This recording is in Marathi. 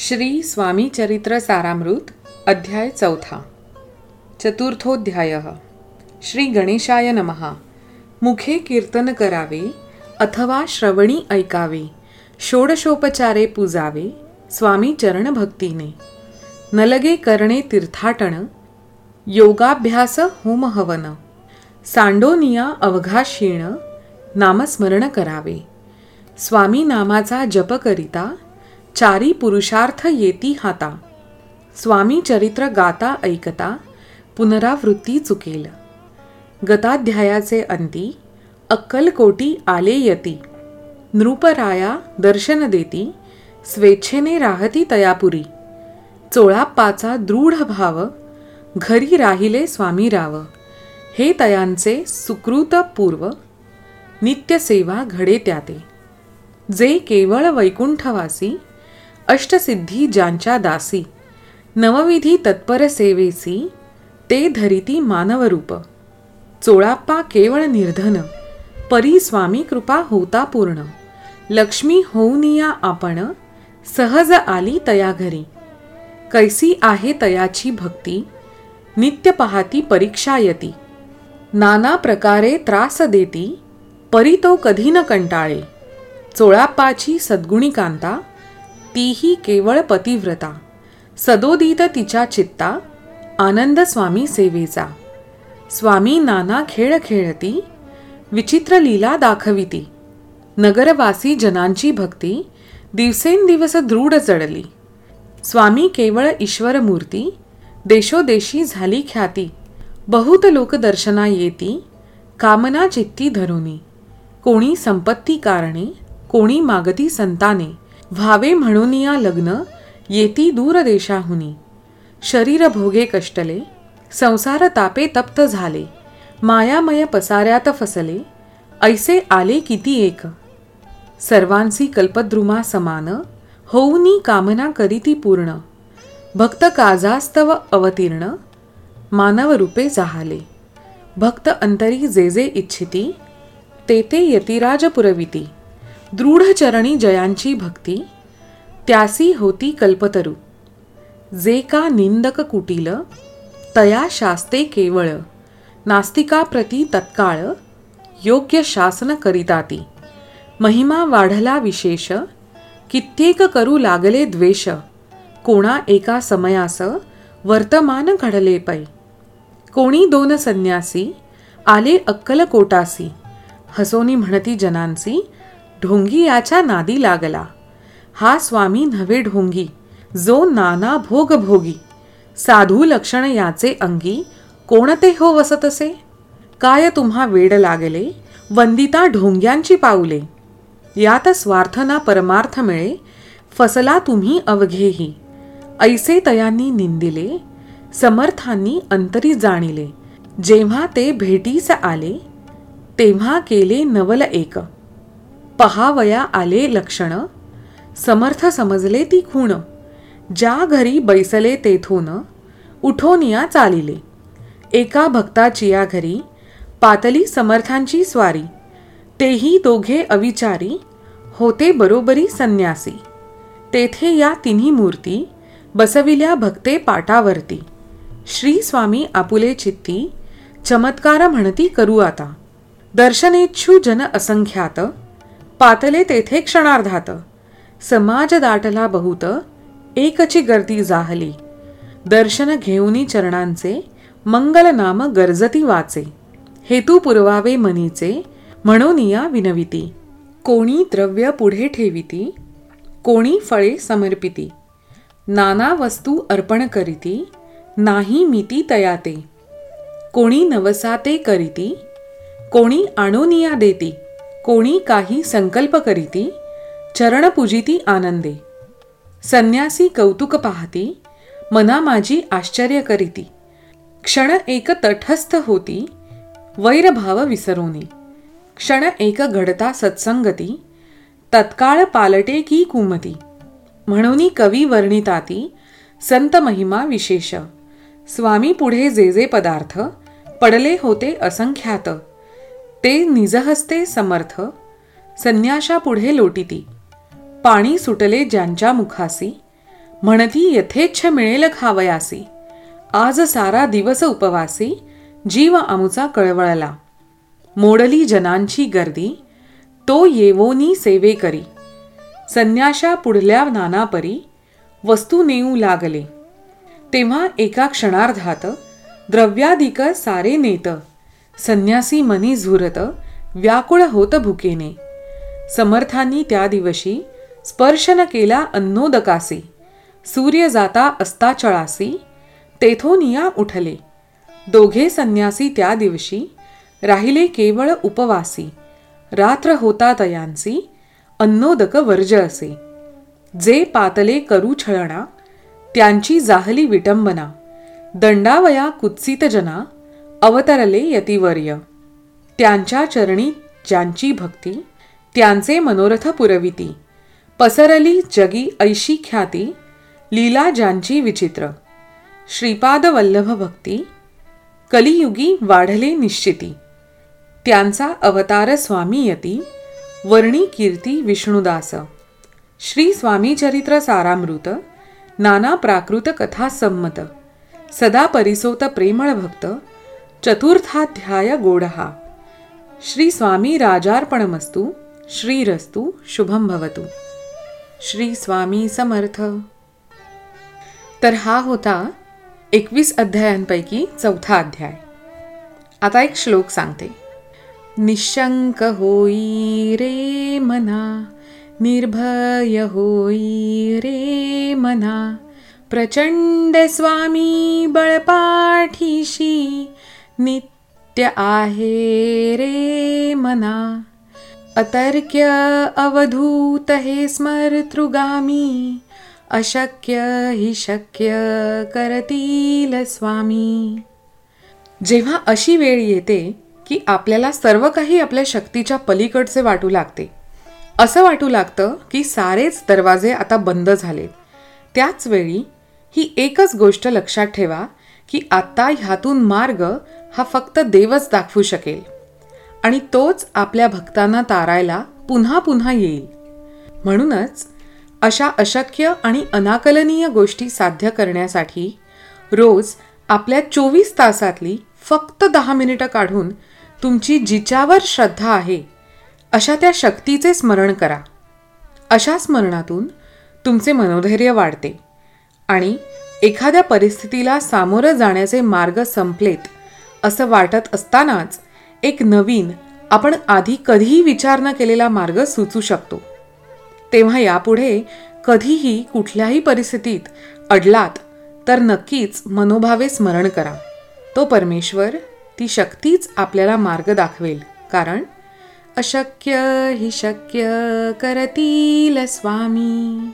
श्री स्वामी चरित्र सारामृत अध्याय चौथा चतुर्थोध्याय. श्री गणेशाय नमहा मुखे कीर्तन करावे अथवा श्रवणी ऐकावे षोडशोपचारे पूजावे स्वामी चरण भक्तीने नलगे करणे तीर्थाटन योगाभ्यास होमहवन. सांडोनिया अवघाशीण नामस्मरण करावे. स्वामी नामाचा जप करिता चारी पुरुषार्थ येती हाता. स्वामी चरित्र गाता ऐकता पुनरावृत्ती चुकेल. गताध्यायाचे अंती अक्कलकोटी आले यती. नृपराया दर्शन देती स्वेच्छेने राहती तयापुरी. चोळाप्पाचा दृढ भाव घरी राहिले स्वामी राव. हे तयांचे सुकृत पूर्व नित्यसेवा घडे त्याते. जे केवळ वैकुंठवासी अष्टसिद्धी ज्यांच्या दासी. नवविधी तत्पर सेवेसी ते धरिती मानवरूप. चोळाप्पा केवळ निर्धन परी स्वामी कृपा होता पूर्ण. लक्ष्मी होऊनिया आपण सहज आली तया घरी. कैसी आहे तयाची भक्ती नित्य पाहती परीक्षायती नाना प्रकारे त्रास देती परी तो कधी न कंटाळे. चोळाप्पाची सद्गुणी कांता तीही केवळ पतिव्रता. सदोदित तिच्या चित्ता आनंद स्वामी सेवेचा. स्वामी नाना खेळ खेळती विचित्र लीला दाखविती. नगरवासी जनांची भक्ती दिवसेंदिवस दृढ चढली. स्वामी केवळ ईश्वर मूर्ती देशोदेशी झाली ख्याती. बहुत लोक दर्शना येती कामना चित्ती धरुनी. कोणी संपत्ती कारणे कोणी मागती संताने. व्हावे म्हणून या लग्न येती दूर देशाहुनी शरीर भोगे कष्टले संसार तापे तप्त झाले मायामय पसाऱ्यात फसले ऐसे आले किती एक. सर्वांसी कल्पद्रुमा समान होऊनी कामना करीती पूर्ण. भक्त काजास्तव अवतीर्ण मानव रूपे भक्त अंतरी जे जे इच्छिती ते ते यतिराज पुरविती दृढचरणी जयांची भक्ती त्यासी होती कल्पतरू. जे का निंदक कुटील तया शास्ते केवळ नास्तिकाप्रती तत्काळ योग्य शासन करिताती. महिमा वाढला विशेष कित्येक करू लागले द्वेष कोणा एका समयास वर्तमान घडले पै. कोणी दोन संन्यासी आले अक्कलकोटासी हसोनी म्हणती जनांसी ढोंगी याच्या नादी लागला. हा स्वामी नव्हे ढोंगी जो नाना भोग भोगी. साधू लक्षण याचे अंगी कोणते हो वसत असे काय तुम्हा वेड लागले? वंदिता ढोंग्यांची पाऊले यात स्वार्थना परमार्थ मिळे फसला तुम्ही अवघेही. ऐसे तयांनी निंदिले समर्थांनी अंतरी जाणिले. जेव्हा ते भेटीस आले तेव्हा केले नवल एक. पहावया आले लक्षण. समर्थ समजले ती खूण. ज्या घरी बैसले तेथून उठोनिया चालिले. एका भक्ताची या घरी पातली समर्थांची स्वारी. तेही दोघे अविचारी होते बरोबरी संन्यासी. तेथे या तिन्ही मूर्ती बसविल्या भक्ते पाटावरती. श्री स्वामी आपुले चित्ती चमत्कार म्हणती करू आता. दर्शनेच्छू जन असंख्यात पातले तेथे क्षणार्धात. समाज दाटला बहुत एकची गर्दी जाहली. दर्शन घेऊनी चरणांचे मंगल नाम गरजती वाचे. हेतू पुरवावे मनीचे म्हणून या विनविती. कोणी द्रव्य पुढे ठेविती कोणी फळे समर्पिती. नाना वस्तू अर्पण करीती नाही मिती तयाते. कोणी नवसाते करीती कोणी आणोनिया देती. कोणी काही संकल्प करीती चरणपूजिती आनंदे. संन्यासी कौतुक पाहती मना माझी आश्चर्य करीती. क्षण एक तटस्थ होती वैरभाव विसरोनी. क्षण एक घडता सत्संगती तत्काळ पालटे की कुमती. म्हणून कवी वर्णिताती संत महिमा विशेष. स्वामी पुढे जे जे पदार्थ पडले होते असंख्यात. ते निजहस्ते समर्थ संन्याशा पुढे लोटिती. पाणी सुटले ज्यांच्या मुखासी म्हणती यथेच्छ मिळेल खावयासी. आज सारा दिवस उपवासी जीव आमुचा कळवळला. मोडली जनांची गर्दी तो येवोनी सेवे करी. संन्याशा पुढल्या नानापरी वस्तू नेऊ लागले. तेव्हा एका क्षणार्धात द्रव्याधिक सारे नेत. संन्यासी मनी झुरत व्याकुळ होत भुकेने. समर्थांनी त्या दिवशी स्पर्श न केला अन्नोदकासी. सूर्य जाता अस्ताचळासी तेथोनिया तेथून या उठले. दोघे संन्यासी त्या दिवशी राहिले केवळ उपवासी. रात्र होता तयांसी अन्नोदक वर्ज असे जे पातले करू छळणा त्यांची जाहली विटंबना. दंडावया कुत्सित जना अवतरले यतिवर्य. त्यांच्या चरणी ज्यांची भक्ती त्यांचे मनोरथ पुरविती. पसरली जगी ऐशी ख्याती लीला ज्यांची विचित्र. श्रीपाद वल्लभ भक्ती कलियुगी वाढले निश्चिती. त्यांचा अवतार स्वामी यती वर्णी कीर्ती विष्णुदास. श्री स्वामी चरित्र सारामृत नाना प्राकृत कथा संमत. सदा परिसोत प्रेमळ भक्त चतुर्थाध्याय गोडहा श्री स्वामी राजार्पणमस्तू श्रीरस्तू शुभम भवतु. श्री स्वामी समर्थ तर हा होता एकवीस अध्यायांपैकी चौथा अध्याय. आता एक श्लोक सांगते. निशंक होई रे मना निर्भय होई रे मना प्रचंड स्वामी बळपाठीशी नित्य आहे रे मना. अतर्क्य अवधूत हे स्मर्तृगामी. अशक्य हि शक्य करतील स्वामी. जेव्हा अशी वेळ येते की आपल्याला सर्व काही आपल्या शक्तीच्या पलीकडचे वाटू लागते. असं वाटू लागतं की सारेच दरवाजे आता बंद झालेत. त्याच वेळी ही एकच गोष्ट लक्षात ठेवा की आता ह्यातून मार्ग हा फक्त देवच दाखवू शकेल. आणि तोच आपल्या भक्तांना तारायला पुन्हा पुन्हा येईल. म्हणूनच अशा अशक्य आणि अनाकलनीय गोष्टी साध्य करण्यासाठी रोज आपल्या चोवीस तासातली फक्त दहा मिनिटं काढून तुमची जिच्यावर श्रद्धा आहे अशा त्या शक्तीचे स्मरण करा. अशा स्मरणातून तुमचे मनोधैर्य वाढते आणि एखाद्या परिस्थितीला सामोरं जाण्याचे मार्ग संपलेत असं वाटत असतानाच एक नवीन आपण आधी कधीही विचार न केलेला मार्ग सुचू शकतो. तेव्हा यापुढे कधीही कुठल्याही परिस्थितीत अडलात तर नक्कीच मनोभावे स्मरण करा. तो परमेश्वर ती शक्तीच आपल्याला मार्ग दाखवेल. कारण अशक्य ही शक्य करतील स्वामी.